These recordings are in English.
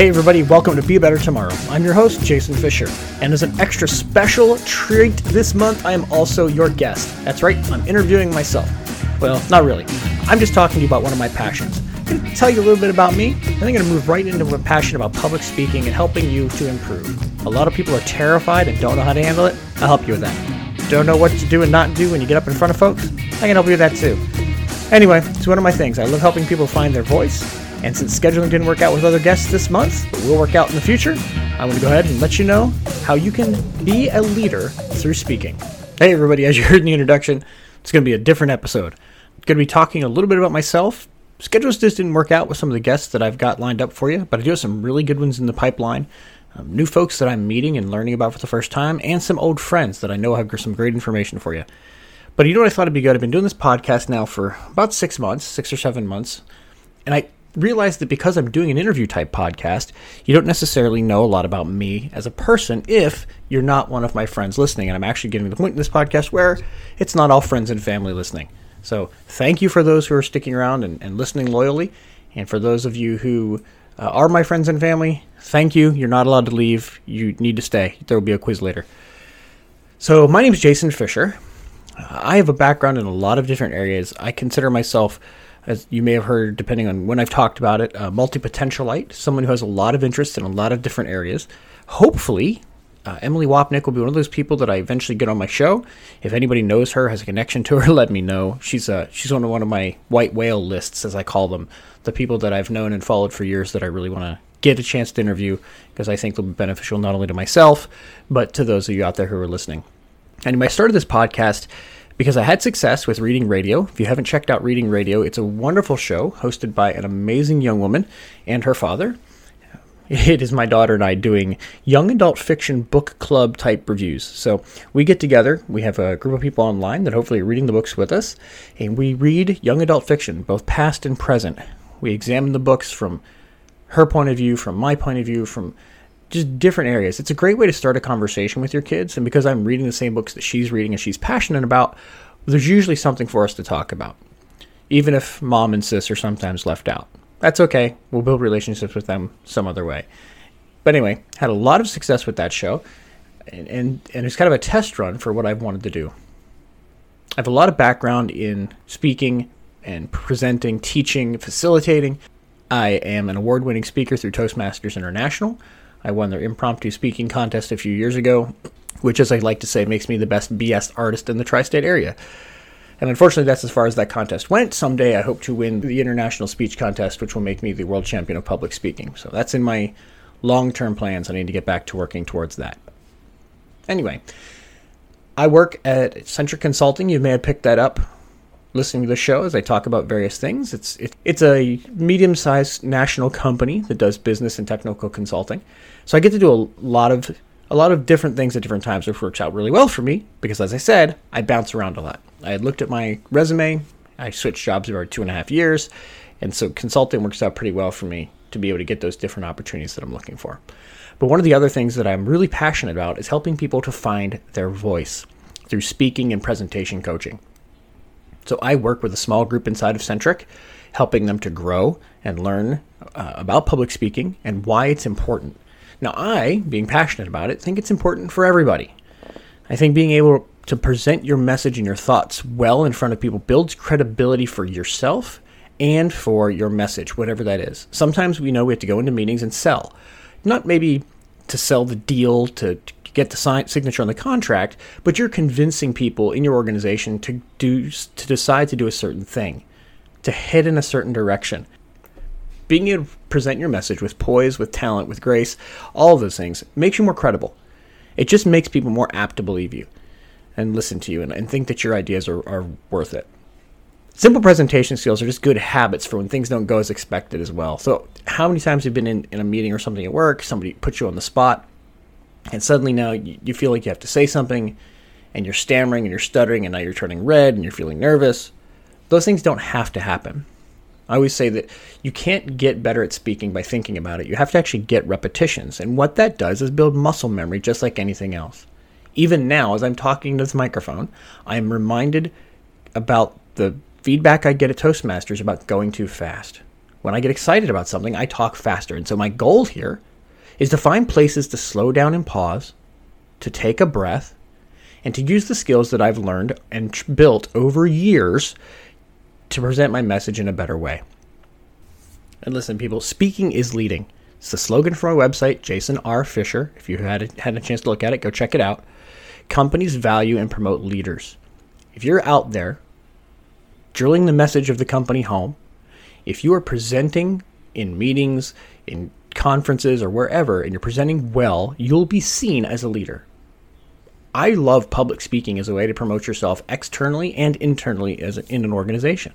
Hey, everybody, welcome to Be Better Tomorrow. I'm your host, Jason Fisher, and as an extra special treat this month, I am also your guest. That's right, I'm interviewing myself. Well, not really. I'm just talking to you about one of my passions. I'm going to tell you a little bit about me, and I'm going to move right into a passion about public speaking and helping you to improve. A lot of people are terrified and don't know how to handle it. I'll help you with that. Don't know what to do and not do when you get up in front of folks? I can help you with that too. Anyway, it's one of my things. I love helping people find their voice and since scheduling didn't work out with other guests this month, but will work out in the future, I want to go ahead and let you know how you can be a leader through speaking. Hey, everybody, as you heard in the introduction, it's going to be a different episode. I'm going to be talking a little bit about myself. Schedules just didn't work out with some of the guests that I've got lined up for you, but I do have some really good ones in the pipeline. Um, new folks that I'm meeting and learning about for the first time, and some old friends that I know have some great information for you. But you know what I thought would be good? I've been doing this podcast now for about six months, six or seven months, and I realized that because I'm doing an interview type podcast, you don't necessarily know a lot about me as a person if you're not one of my friends listening. And I'm actually getting to the point in this podcast where it's not all friends and family listening. So thank you for those who are sticking around and, and listening loyally. And for those of you who uh, are my friends and family, thank you. You're not allowed to leave. You need to stay. There will be a quiz later. So my name is Jason Fisher. I have a background in a lot of different areas. I consider myself as you may have heard, depending on when I've talked about it, a multi potentialite, someone who has a lot of interest in a lot of different areas. Hopefully, uh, Emily Wapnick will be one of those people that I eventually get on my show. If anybody knows her, has a connection to her, let me know. She's uh, she's on one of my white whale lists, as I call them, the people that I've known and followed for years that I really want to get a chance to interview because I think they'll be beneficial not only to myself but to those of you out there who are listening. Anyway, I started this podcast because I had success with Reading Radio. If you haven't checked out Reading Radio, it's a wonderful show hosted by an amazing young woman and her father. It is my daughter and I doing young adult fiction book club type reviews. So we get together, we have a group of people online that hopefully are reading the books with us, and we read young adult fiction, both past and present. We examine the books from her point of view, from my point of view, from just different areas. It's a great way to start a conversation with your kids. And because I'm reading the same books that she's reading and she's passionate about, there's usually something for us to talk about, even if mom and sis are sometimes left out. That's okay. We'll build relationships with them some other way. But anyway, had a lot of success with that show, and, and, and it's kind of a test run for what I've wanted to do. I have a lot of background in speaking and presenting, teaching, facilitating. I am an award winning speaker through Toastmasters International. I won their impromptu speaking contest a few years ago, which, as I like to say, makes me the best BS artist in the tri state area. And unfortunately, that's as far as that contest went. Someday, I hope to win the international speech contest, which will make me the world champion of public speaking. So that's in my long term plans. I need to get back to working towards that. Anyway, I work at Centric Consulting. You may have picked that up listening to the show as I talk about various things. It's it, it's a medium sized national company that does business and technical consulting. So I get to do a lot of a lot of different things at different times, which works out really well for me because, as I said, I bounce around a lot. I had looked at my resume. I switched jobs every two and a half years, and so consulting works out pretty well for me to be able to get those different opportunities that I'm looking for. But one of the other things that I'm really passionate about is helping people to find their voice through speaking and presentation coaching. So I work with a small group inside of Centric, helping them to grow and learn uh, about public speaking and why it's important. Now, I, being passionate about it, think it's important for everybody. I think being able to present your message and your thoughts well in front of people builds credibility for yourself and for your message, whatever that is. Sometimes we know we have to go into meetings and sell, not maybe to sell the deal, to, to get the sign, signature on the contract, but you're convincing people in your organization to do to decide to do a certain thing, to head in a certain direction. Being able to present your message with poise, with talent, with grace, all of those things makes you more credible. It just makes people more apt to believe you and listen to you and, and think that your ideas are, are worth it. Simple presentation skills are just good habits for when things don't go as expected as well. So, how many times have you been in, in a meeting or something at work, somebody puts you on the spot, and suddenly now you feel like you have to say something and you're stammering and you're stuttering and now you're turning red and you're feeling nervous. Those things don't have to happen. I always say that you can't get better at speaking by thinking about it. You have to actually get repetitions. And what that does is build muscle memory just like anything else. Even now, as I'm talking to this microphone, I am reminded about the feedback I get at Toastmasters about going too fast. When I get excited about something, I talk faster. And so my goal here is to find places to slow down and pause, to take a breath, and to use the skills that I've learned and built over years to present my message in a better way. And listen, people, speaking is leading. It's the slogan for my website, Jason R. Fisher. If you had a, had a chance to look at it, go check it out. Companies value and promote leaders. If you're out there drilling the message of the company home, if you are presenting in meetings, in conferences, or wherever, and you're presenting well, you'll be seen as a leader. I love public speaking as a way to promote yourself externally and internally as in an organization.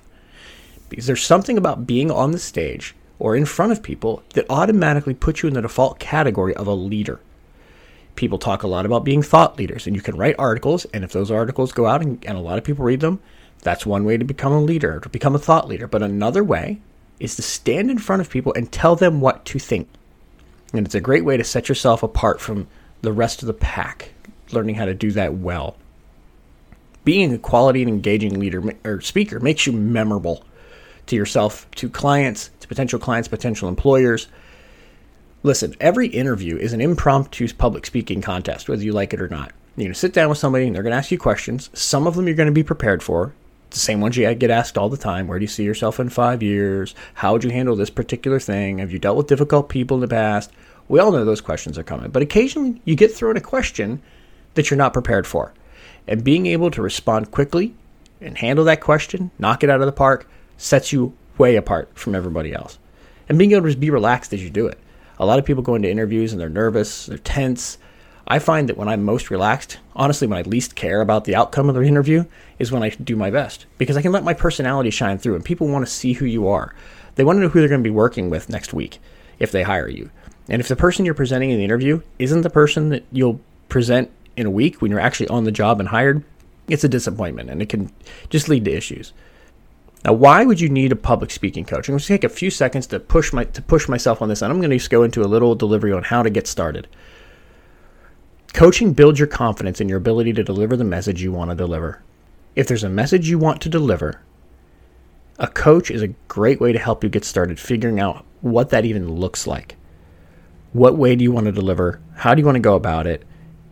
Because there's something about being on the stage or in front of people that automatically puts you in the default category of a leader. People talk a lot about being thought leaders, and you can write articles, and if those articles go out and, and a lot of people read them, that's one way to become a leader, to become a thought leader. But another way is to stand in front of people and tell them what to think. And it's a great way to set yourself apart from the rest of the pack, learning how to do that well. Being a quality and engaging leader or speaker makes you memorable to yourself, to clients, to potential clients, potential employers. Listen, every interview is an impromptu public speaking contest, whether you like it or not. You're going to sit down with somebody and they're going to ask you questions. Some of them you're going to be prepared for. The same ones you get asked all the time. Where do you see yourself in five years? How would you handle this particular thing? Have you dealt with difficult people in the past? We all know those questions are coming. But occasionally you get thrown a question that you're not prepared for. And being able to respond quickly and handle that question, knock it out of the park, sets you way apart from everybody else. And being able to just be relaxed as you do it. A lot of people go into interviews and they're nervous, they're tense. I find that when I'm most relaxed, honestly, when I least care about the outcome of the interview, is when I do my best because I can let my personality shine through and people want to see who you are. They want to know who they're going to be working with next week if they hire you. And if the person you're presenting in the interview isn't the person that you'll present in a week when you're actually on the job and hired, it's a disappointment and it can just lead to issues. Now, why would you need a public speaking coach? I'm going to take a few seconds to push my to push myself on this, and I'm going to just go into a little delivery on how to get started. Coaching builds your confidence in your ability to deliver the message you want to deliver. If there's a message you want to deliver, a coach is a great way to help you get started figuring out what that even looks like. What way do you want to deliver? How do you want to go about it?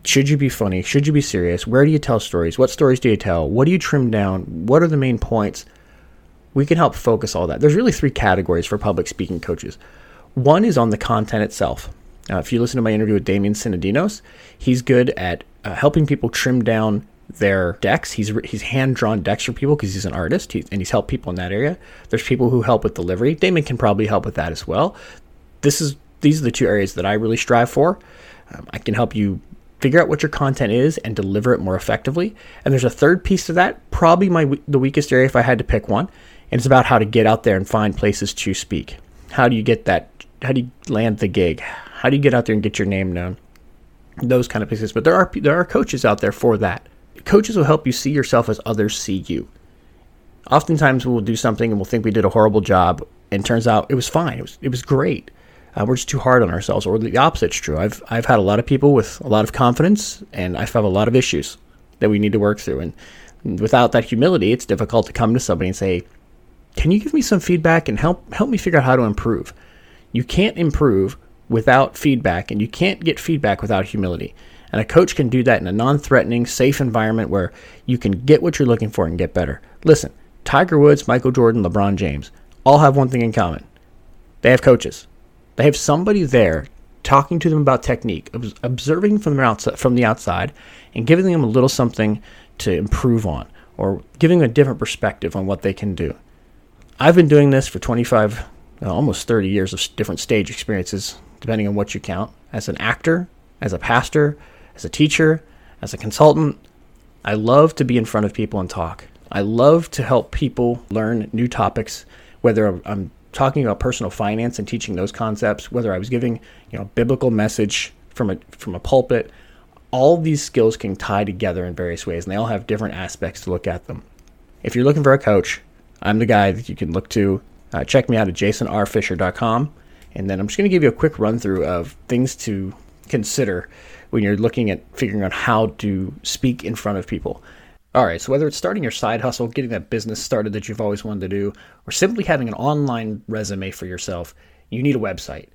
Should you be funny? Should you be serious? Where do you tell stories? What stories do you tell? What do you trim down? What are the main points? We can help focus all that. There's really three categories for public speaking coaches. One is on the content itself. Uh, if you listen to my interview with Damien Sinodinos, he's good at uh, helping people trim down their decks. He's he's hand drawn decks for people because he's an artist and he's helped people in that area. There's people who help with delivery. Damon can probably help with that as well. This is these are the two areas that I really strive for. Um, I can help you figure out what your content is and deliver it more effectively. And there's a third piece to that, probably my the weakest area if I had to pick one, and it's about how to get out there and find places to speak. How do you get that? How do you land the gig? How do you get out there and get your name known? Those kind of places. But there are there are coaches out there for that. Coaches will help you see yourself as others see you. Oftentimes we'll do something and we'll think we did a horrible job, and turns out it was fine. It was it was great uh, we're just too hard on ourselves. Or the opposite's true. I've I've had a lot of people with a lot of confidence, and I have a lot of issues that we need to work through. And without that humility, it's difficult to come to somebody and say, "Can you give me some feedback and help help me figure out how to improve?" You can't improve without feedback, and you can't get feedback without humility. And a coach can do that in a non-threatening, safe environment where you can get what you're looking for and get better. Listen, Tiger Woods, Michael Jordan, LeBron James all have one thing in common. They have coaches. They have somebody there talking to them about technique, observing from the outside, from the outside, and giving them a little something to improve on, or giving them a different perspective on what they can do. I've been doing this for 25, uh, almost 30 years of different stage experiences, depending on what you count. As an actor, as a pastor, as a teacher, as a consultant, I love to be in front of people and talk. I love to help people learn new topics, whether I'm talking about personal finance and teaching those concepts, whether I was giving, you know, biblical message from a from a pulpit, all these skills can tie together in various ways and they all have different aspects to look at them. If you're looking for a coach, I'm the guy that you can look to. Uh, check me out at jasonrfisher.com. And then I'm just going to give you a quick run through of things to consider when you're looking at figuring out how to speak in front of people. All right, so whether it's starting your side hustle, getting that business started that you've always wanted to do, or simply having an online resume for yourself, you need a website.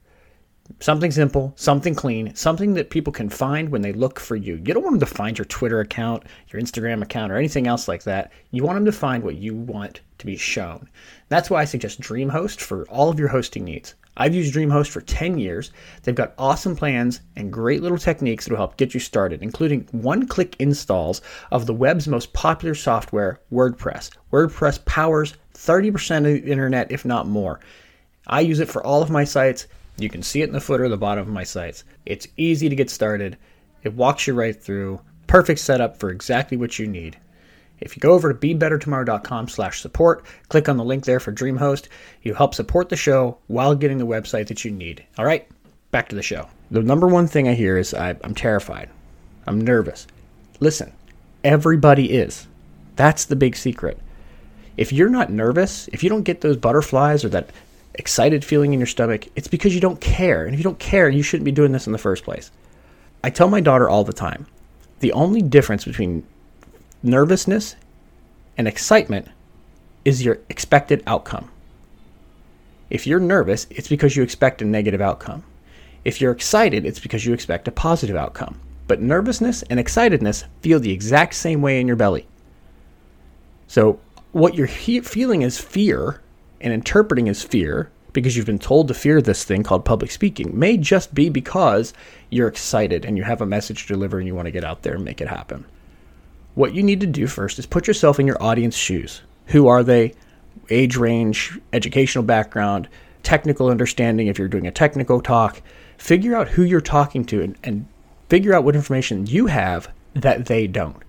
Something simple, something clean, something that people can find when they look for you. You don't want them to find your Twitter account, your Instagram account, or anything else like that. You want them to find what you want to be shown. That's why I suggest DreamHost for all of your hosting needs. I've used DreamHost for 10 years. They've got awesome plans and great little techniques that will help get you started, including one click installs of the web's most popular software, WordPress. WordPress powers 30% of the internet, if not more. I use it for all of my sites. You can see it in the footer, the bottom of my sites. It's easy to get started. It walks you right through. Perfect setup for exactly what you need. If you go over to bebettertomorrow.com slash support, click on the link there for DreamHost, you help support the show while getting the website that you need. All right, back to the show. The number one thing I hear is I, I'm terrified. I'm nervous. Listen, everybody is. That's the big secret. If you're not nervous, if you don't get those butterflies or that excited feeling in your stomach, it's because you don't care. And if you don't care, you shouldn't be doing this in the first place. I tell my daughter all the time the only difference between nervousness and excitement is your expected outcome. If you're nervous, it's because you expect a negative outcome. If you're excited, it's because you expect a positive outcome. But nervousness and excitedness feel the exact same way in your belly. So, what you're he- feeling is fear and interpreting as fear because you've been told to fear this thing called public speaking may just be because you're excited and you have a message to deliver and you want to get out there and make it happen. What you need to do first is put yourself in your audience shoes. Who are they? Age range, educational background, technical understanding if you're doing a technical talk. Figure out who you're talking to and, and figure out what information you have that they don't.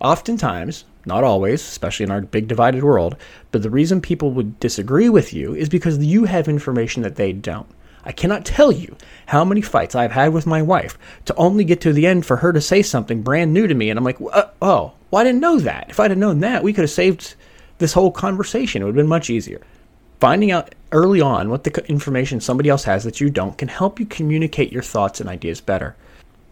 Oftentimes, not always, especially in our big divided world, but the reason people would disagree with you is because you have information that they don't. I cannot tell you how many fights I've had with my wife to only get to the end for her to say something brand new to me. And I'm like, uh, oh, well, I didn't know that. If I'd have known that, we could have saved this whole conversation. It would have been much easier. Finding out early on what the information somebody else has that you don't can help you communicate your thoughts and ideas better.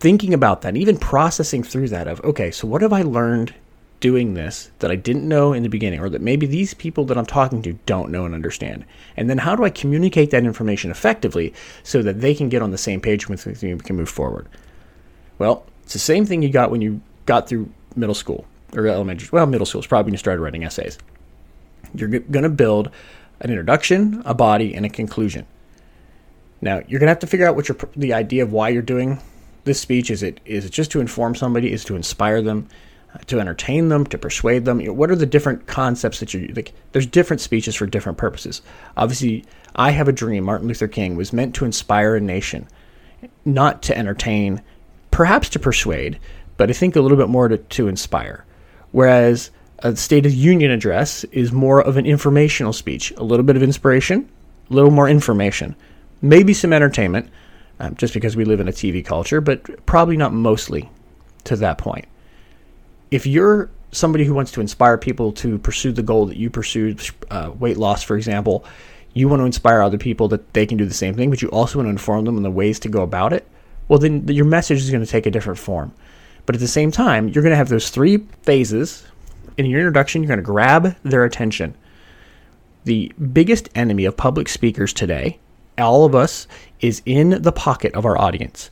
Thinking about that, even processing through that of, okay, so what have I learned doing this that I didn't know in the beginning, or that maybe these people that I'm talking to don't know and understand? And then how do I communicate that information effectively so that they can get on the same page with me and we can move forward? Well, it's the same thing you got when you got through middle school or elementary. Well, middle school is probably when you started writing essays. You're going to build an introduction, a body, and a conclusion. Now, you're going to have to figure out what your the idea of why you're doing this speech is. It is it just to inform somebody? Is to inspire them? To entertain them, to persuade them? You know, what are the different concepts that you like? There's different speeches for different purposes. Obviously, I have a dream. Martin Luther King was meant to inspire a nation, not to entertain, perhaps to persuade, but I think a little bit more to, to inspire. Whereas a State of Union address is more of an informational speech, a little bit of inspiration, a little more information, maybe some entertainment, um, just because we live in a TV culture, but probably not mostly to that point if you're somebody who wants to inspire people to pursue the goal that you pursued, uh, weight loss, for example, you want to inspire other people that they can do the same thing, but you also want to inform them on the ways to go about it, well, then your message is going to take a different form. But at the same time, you're going to have those three phases. In your introduction, you're going to grab their attention. The biggest enemy of public speakers today, all of us, is in the pocket of our audience.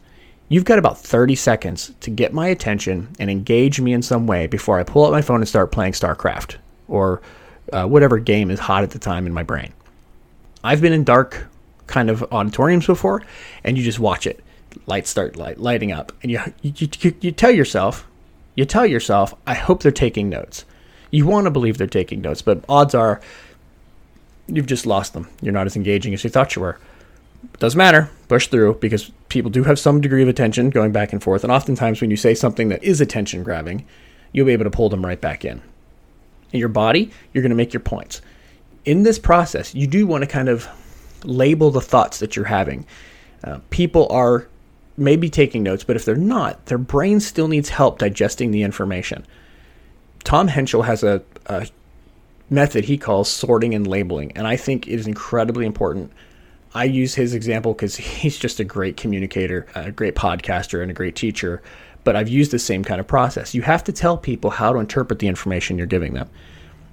You've got about 30 seconds to get my attention and engage me in some way before I pull out my phone and start playing StarCraft or uh, whatever game is hot at the time in my brain. I've been in dark kind of auditoriums before, and you just watch it. Lights start light, lighting up, and you, you, you, you tell yourself, you tell yourself, I hope they're taking notes. You want to believe they're taking notes, but odds are you've just lost them. You're not as engaging as you thought you were. Doesn't matter. Push through because people do have some degree of attention going back and forth. And oftentimes, when you say something that is attention grabbing, you'll be able to pull them right back in. In your body, you're going to make your points. In this process, you do want to kind of label the thoughts that you're having. Uh, people are maybe taking notes, but if they're not, their brain still needs help digesting the information. Tom Henschel has a, a method he calls sorting and labeling, and I think it is incredibly important I use his example because he's just a great communicator, a great podcaster, and a great teacher. but I've used the same kind of process. You have to tell people how to interpret the information you're giving them.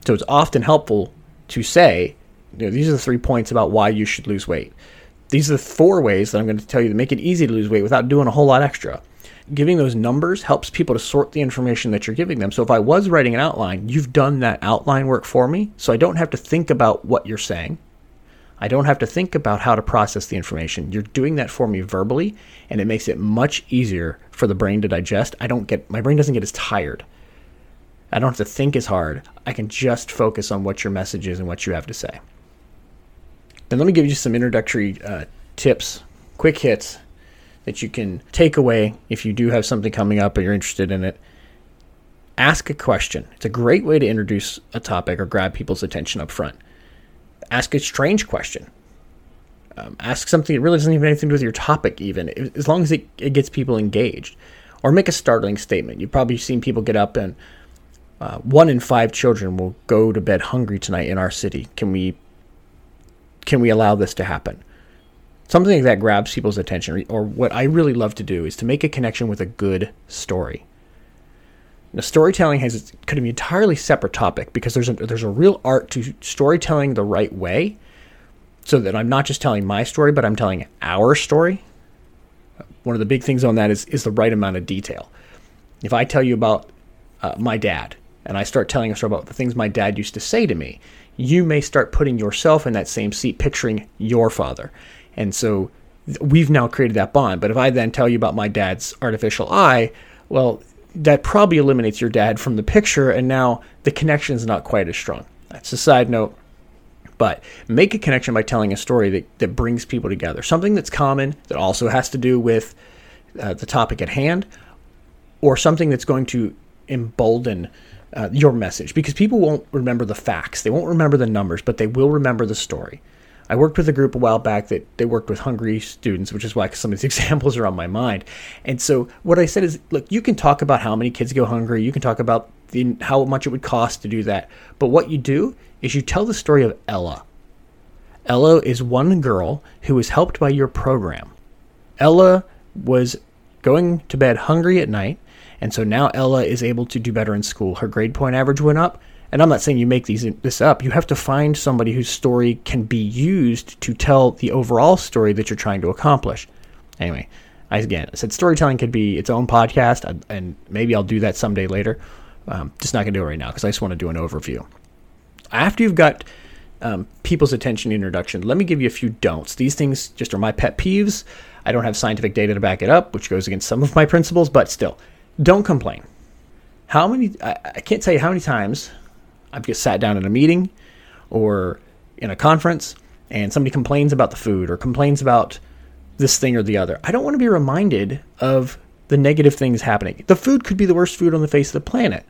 So it's often helpful to say, you know, these are the three points about why you should lose weight. These are the four ways that I'm going to tell you to make it easy to lose weight without doing a whole lot extra. Giving those numbers helps people to sort the information that you're giving them. So if I was writing an outline, you've done that outline work for me. So I don't have to think about what you're saying. I don't have to think about how to process the information. You're doing that for me verbally, and it makes it much easier for the brain to digest. I don't get my brain doesn't get as tired. I don't have to think as hard. I can just focus on what your message is and what you have to say. Then let me give you some introductory uh, tips, quick hits that you can take away if you do have something coming up or you're interested in it. Ask a question. It's a great way to introduce a topic or grab people's attention up front. Ask a strange question. Um, ask something that really doesn't have anything to do with your topic, even as long as it, it gets people engaged. Or make a startling statement. You've probably seen people get up and uh, one in five children will go to bed hungry tonight in our city. Can we can we allow this to happen? Something that grabs people's attention, or what I really love to do, is to make a connection with a good story. Now, storytelling has could be an entirely separate topic because there's a, there's a real art to storytelling the right way, so that I'm not just telling my story, but I'm telling our story. One of the big things on that is is the right amount of detail. If I tell you about uh, my dad and I start telling a story about the things my dad used to say to me, you may start putting yourself in that same seat, picturing your father. And so we've now created that bond. But if I then tell you about my dad's artificial eye, well, that probably eliminates your dad from the picture, and now the connection is not quite as strong. That's a side note. But make a connection by telling a story that, that brings people together. Something that's common that also has to do with uh, the topic at hand, or something that's going to embolden uh, your message because people won't remember the facts, they won't remember the numbers, but they will remember the story. I worked with a group a while back that they worked with hungry students, which is why some of these examples are on my mind. And so what I said is, look, you can talk about how many kids go hungry, you can talk about the, how much it would cost to do that, but what you do is you tell the story of Ella. Ella is one girl who was helped by your program. Ella was going to bed hungry at night and so now Ella is able to do better in school. Her grade point average went up. And I'm not saying you make these this up. You have to find somebody whose story can be used to tell the overall story that you're trying to accomplish. Anyway, I, again, I said storytelling could be its own podcast, and maybe I'll do that someday later. Um, just not to do it right now because I just want to do an overview. After you've got um, people's attention introduction, let me give you a few don'ts. These things just are my pet peeves. I don't have scientific data to back it up, which goes against some of my principles, but still, don't complain. How many, I, I can't tell you how many times I've just sat down in a meeting or in a conference and somebody complains about the food or complains about this thing or the other. I don't want to be reminded of the negative things happening. The food could be the worst food on the face of the planet.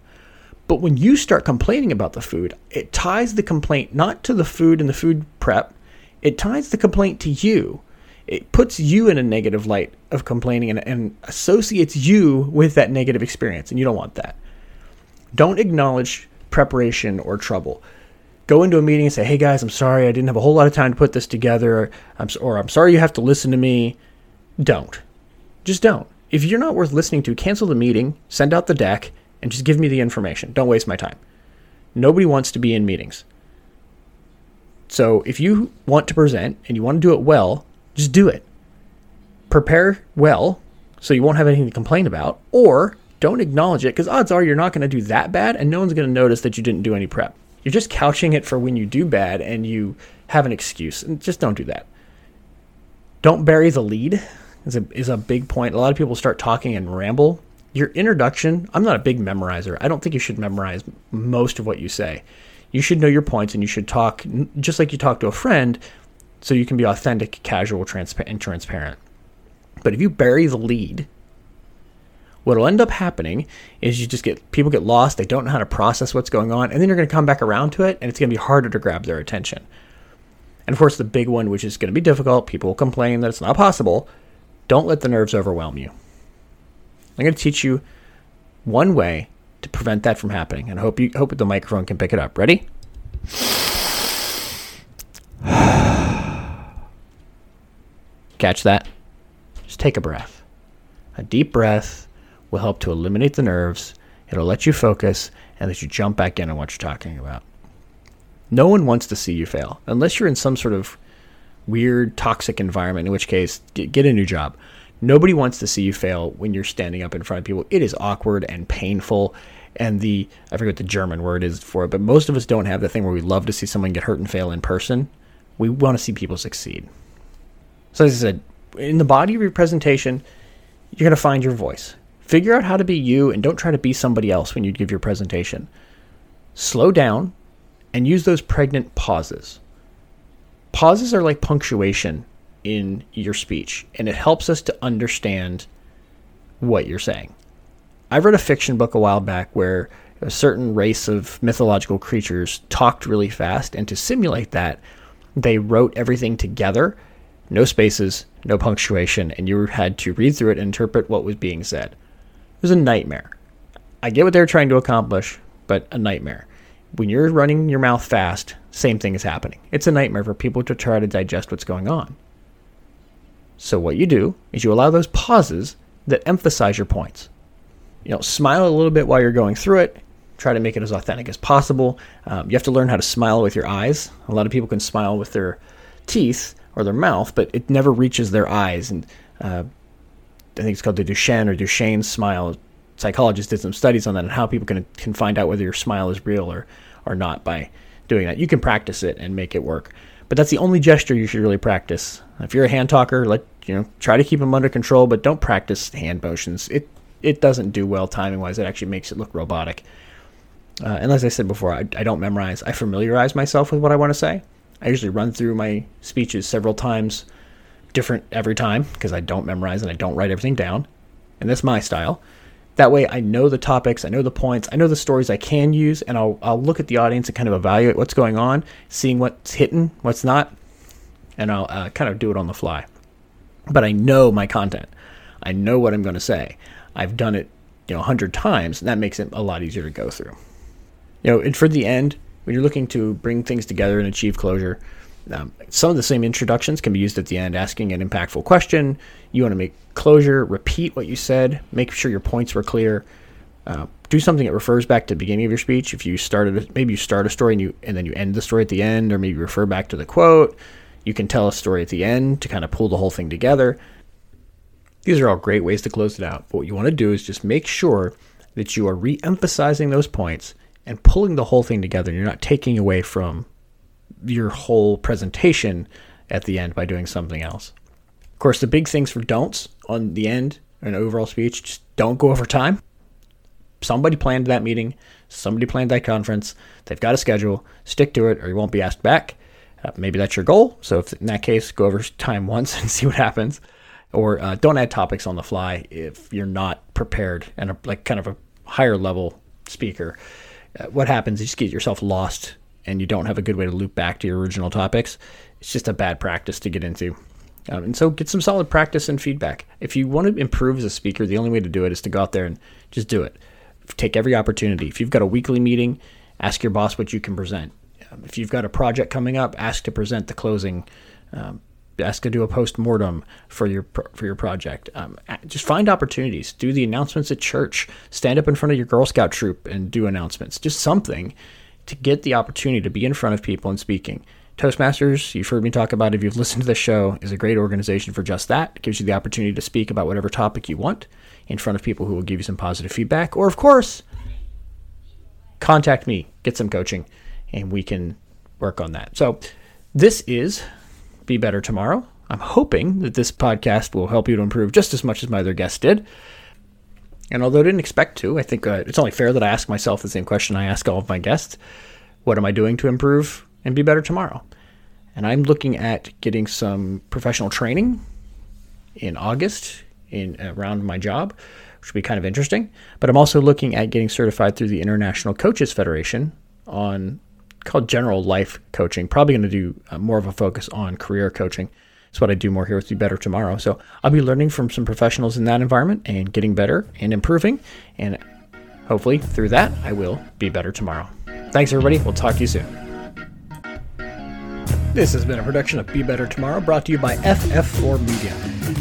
But when you start complaining about the food, it ties the complaint not to the food and the food prep, it ties the complaint to you it puts you in a negative light of complaining and, and associates you with that negative experience, and you don't want that. Don't acknowledge preparation or trouble. Go into a meeting and say, "Hey guys, I'm sorry I didn't have a whole lot of time to put this together," I'm, or "I'm sorry you have to listen to me." Don't. Just don't. If you're not worth listening to, cancel the meeting, send out the deck, and just give me the information. Don't waste my time. Nobody wants to be in meetings. So if you want to present and you want to do it well, just do it. Prepare well so you won't have anything to complain about, or don't acknowledge it because odds are you're not going to do that bad and no one's going to notice that you didn't do any prep. You're just couching it for when you do bad and you have an excuse. And just don't do that. Don't bury the lead is a, is a big point. A lot of people start talking and ramble. Your introduction, I'm not a big memorizer. I don't think you should memorize most of what you say. You should know your points and you should talk just like you talk to a friend so you can be authentic, casual, transpa- and transparent. But if you bury the lead, what'll end up happening is you just get people get lost, they don't know how to process what's going on, and then you're going to come back around to it, and it's going to be harder to grab their attention. And of course, the big one, which is going to be difficult, people will complain that it's not possible. Don't let the nerves overwhelm you. I'm going to teach you one way to prevent that from happening, and I hope you hope the microphone can pick it up. Ready? Catch that? Just take a breath. A deep breath will help to eliminate the nerves. It'll let you focus and let you jump back in on what you're talking about. No one wants to see you fail unless you're in some sort of weird, toxic environment, in which case, get a new job. Nobody wants to see you fail when you're standing up in front of people. It is awkward and painful. And the, I forget what the German word is for it, but most of us don't have the thing where we love to see someone get hurt and fail in person. We want to see people succeed. So, as I said, in the body of your presentation, you're going to find your voice. Figure out how to be you and don't try to be somebody else when you give your presentation. Slow down and use those pregnant pauses. Pauses are like punctuation in your speech, and it helps us to understand what you're saying. I read a fiction book a while back where a certain race of mythological creatures talked really fast, and to simulate that, they wrote everything together, no spaces, no punctuation, and you had to read through it and interpret what was being said. It was a nightmare. I get what they're trying to accomplish, but a nightmare. When you're running your mouth fast, same thing is happening. It's a nightmare for people to try to digest what's going on. So what you do is you allow those pauses that emphasize your points. You know, smile a little bit while you're going through it. Try to make it as authentic as possible. Um, you have to learn how to smile with your eyes. A lot of people can smile with their teeth or their mouth, but it never reaches their eyes. And uh, I think it's called the Duchenne or Duchenne smile. Psychologists did some studies on that and how people can can find out whether your smile is real or or not by doing that. You can practice it and make it work. But that's the only gesture you should really practice. If you're a hand talker, let you know try to keep them under control, but don't practice hand motions. It it doesn't do well timing wise. It actually makes it look robotic. Uh, and as I said before, I, I don't memorize. I familiarize myself with what I want to say. I usually run through my speeches several times, different every time, because I don't memorize and I don't write everything down. And that's my style. That way, I know the topics, I know the points, I know the stories I can use, and I'll, I'll look at the audience and kind of evaluate what's going on, seeing what's hitting, what's not, and I'll uh, kind of do it on the fly. But I know my content. I know what I'm going to say. I've done it, you know, a hundred times, and that makes it a lot easier to go through. You know, and for the end, when you're looking to bring things together and achieve closure, um, some of the same introductions can be used at the end, asking an impactful question. You want to make closure, repeat what you said, make sure your points were clear. Uh, do something that refers back to the beginning of your speech. If you started, maybe you start a story and you and then you end the story at the end, or maybe refer back to the quote. You can tell a story at the end to kind of pull the whole thing together. These are all great ways to close it out. But what you want to do is just make sure that you are re-emphasizing those points and pulling the whole thing together. And you're not taking away from your whole presentation at the end by doing something else. Of course, the big things for don'ts on the end an overall speech just don't go over time. Somebody planned that meeting, somebody planned that conference. They've got a schedule. Stick to it, or you won't be asked back. Uh, maybe that's your goal. So, if in that case, go over time once and see what happens. Or uh, don't add topics on the fly if you're not prepared and a, like kind of a higher level speaker. Uh, what happens you just get yourself lost and you don't have a good way to loop back to your original topics, it's just a bad practice to get into. Um, and so get some solid practice and feedback. If you want to improve as a speaker, the only way to do it is to go out there and just do it. Take every opportunity. If you've got a weekly meeting, ask your boss what you can present. Um, if you've got a project coming up, ask to present the closing. Um, ask to do a post mortem for your for your project. Um, just find opportunities. Do the announcements at church. Stand up in front of your Girl Scout troop and do announcements. Just something to get the opportunity to be in front of people and speaking. Toastmasters, you've heard me talk about if you've listened to the show, is a great organization for just that. It gives you the opportunity to speak about whatever topic you want in front of people who will give you some positive feedback. Or, of course, contact me, get some coaching, and we can work on that. So, this is Be Better Tomorrow. I'm hoping that this podcast will help you to improve just as much as my other guests did. And although I didn't expect to, I think uh, it's only fair that I ask myself the same question I ask all of my guests What am I doing to improve and be better tomorrow? And I'm looking at getting some professional training in August in around my job, which will be kind of interesting. But I'm also looking at getting certified through the International Coaches Federation on called general life coaching. Probably going to do uh, more of a focus on career coaching. It's what I do more here with Be Better Tomorrow. So I'll be learning from some professionals in that environment and getting better and improving. And hopefully through that, I will be better tomorrow. Thanks, everybody. We'll talk to you soon. This has been a production of Be Better Tomorrow brought to you by FF4 Media.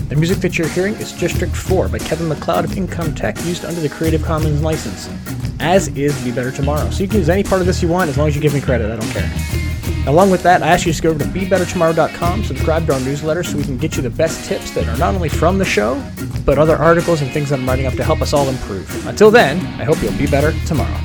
The music that you're hearing is District 4 by Kevin MacLeod of Incompetech, used under the Creative Commons license, as is Be Better Tomorrow. So you can use any part of this you want as long as you give me credit, I don't care. Along with that, I ask you to go over to BeBetterTomorrow.com, subscribe to our newsletter so we can get you the best tips that are not only from the show, but other articles and things that I'm writing up to help us all improve. Until then, I hope you'll be better tomorrow.